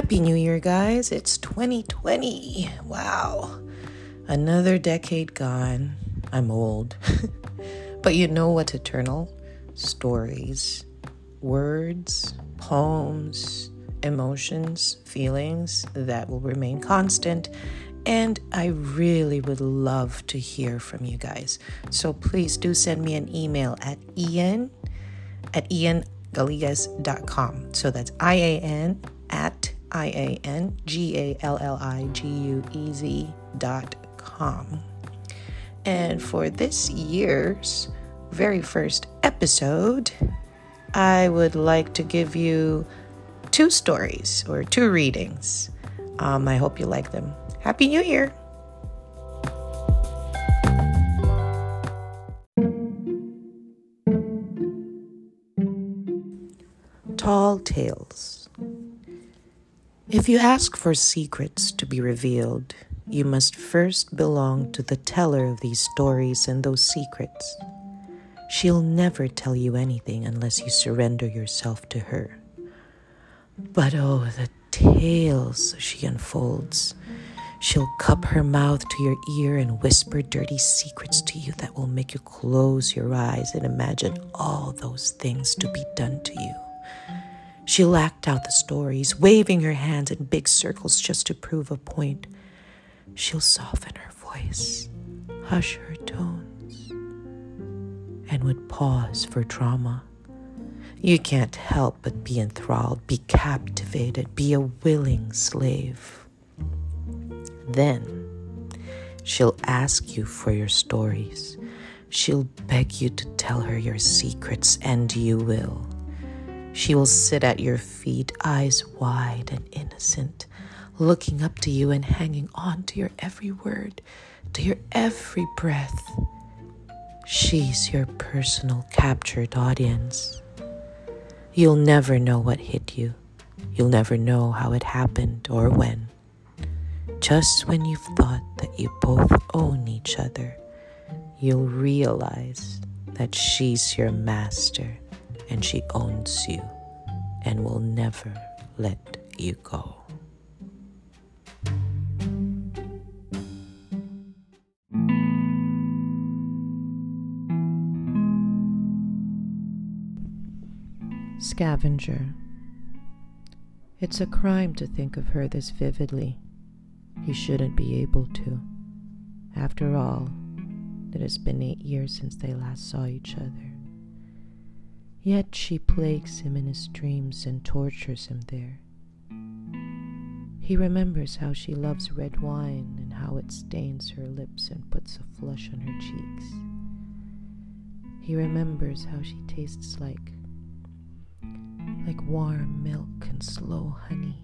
Happy New Year, guys. It's 2020. Wow. Another decade gone. I'm old. but you know what's eternal? Stories, words, poems, emotions, feelings that will remain constant. And I really would love to hear from you guys. So please do send me an email at ian at iangalliguez.com. So that's I A N at I A N G A L L I G U E Z dot com. And for this year's very first episode, I would like to give you two stories or two readings. Um, I hope you like them. Happy New Year! Tall Tales. If you ask for secrets to be revealed, you must first belong to the teller of these stories and those secrets. She'll never tell you anything unless you surrender yourself to her. But oh, the tales she unfolds. She'll cup her mouth to your ear and whisper dirty secrets to you that will make you close your eyes and imagine all those things to be done to you. She'll act out the stories, waving her hands in big circles just to prove a point. She'll soften her voice, hush her tones, and would pause for drama. You can't help but be enthralled, be captivated, be a willing slave. Then she'll ask you for your stories. She'll beg you to tell her your secrets, and you will. She will sit at your feet, eyes wide and innocent, looking up to you and hanging on to your every word, to your every breath. She's your personal captured audience. You'll never know what hit you. You'll never know how it happened or when. Just when you've thought that you both own each other, you'll realize that she's your master and she owns you and will never let you go. Scavenger. It's a crime to think of her this vividly. He shouldn't be able to. After all, it has been eight years since they last saw each other. Yet she plagues him in his dreams and tortures him there. He remembers how she loves red wine and how it stains her lips and puts a flush on her cheeks. He remembers how she tastes like like warm milk and slow honey.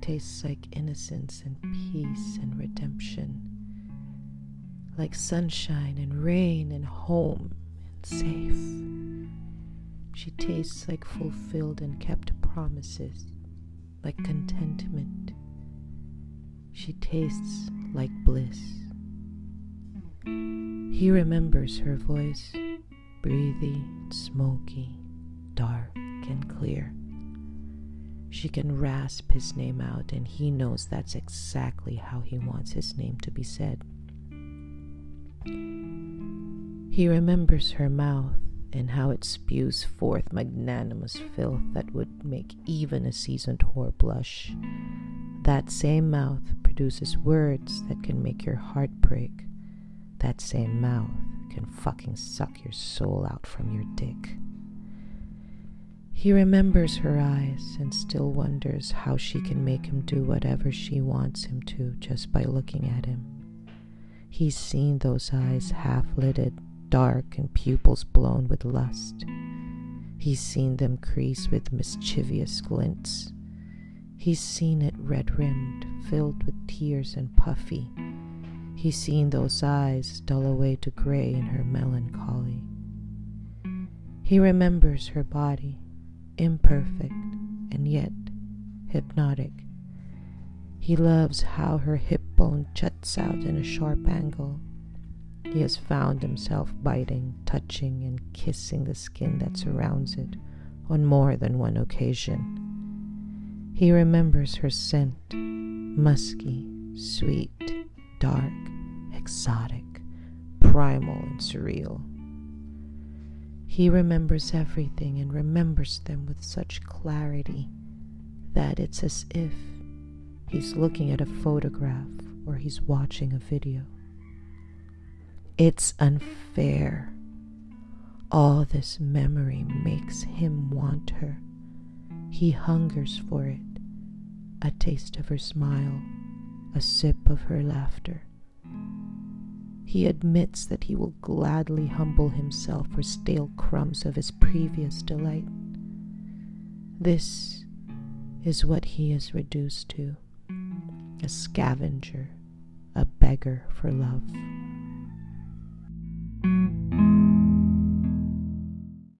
Tastes like innocence and peace and redemption. Like sunshine and rain and home and safe. She tastes like fulfilled and kept promises, like contentment. She tastes like bliss. He remembers her voice, breathy, smoky, dark, and clear. She can rasp his name out, and he knows that's exactly how he wants his name to be said. He remembers her mouth and how it spews forth magnanimous filth that would make even a seasoned whore blush. That same mouth produces words that can make your heart break. That same mouth can fucking suck your soul out from your dick. He remembers her eyes and still wonders how she can make him do whatever she wants him to just by looking at him. He's seen those eyes half lidded dark and pupils blown with lust. He's seen them crease with mischievous glints. He's seen it red rimmed, filled with tears and puffy. He's seen those eyes dull away to gray in her melancholy. He remembers her body, imperfect and yet hypnotic. He loves how her hip bone juts out in a sharp angle he has found himself biting, touching, and kissing the skin that surrounds it on more than one occasion. He remembers her scent, musky, sweet, dark, exotic, primal, and surreal. He remembers everything and remembers them with such clarity that it's as if he's looking at a photograph or he's watching a video. It's unfair. All this memory makes him want her. He hungers for it a taste of her smile, a sip of her laughter. He admits that he will gladly humble himself for stale crumbs of his previous delight. This is what he is reduced to a scavenger, a beggar for love.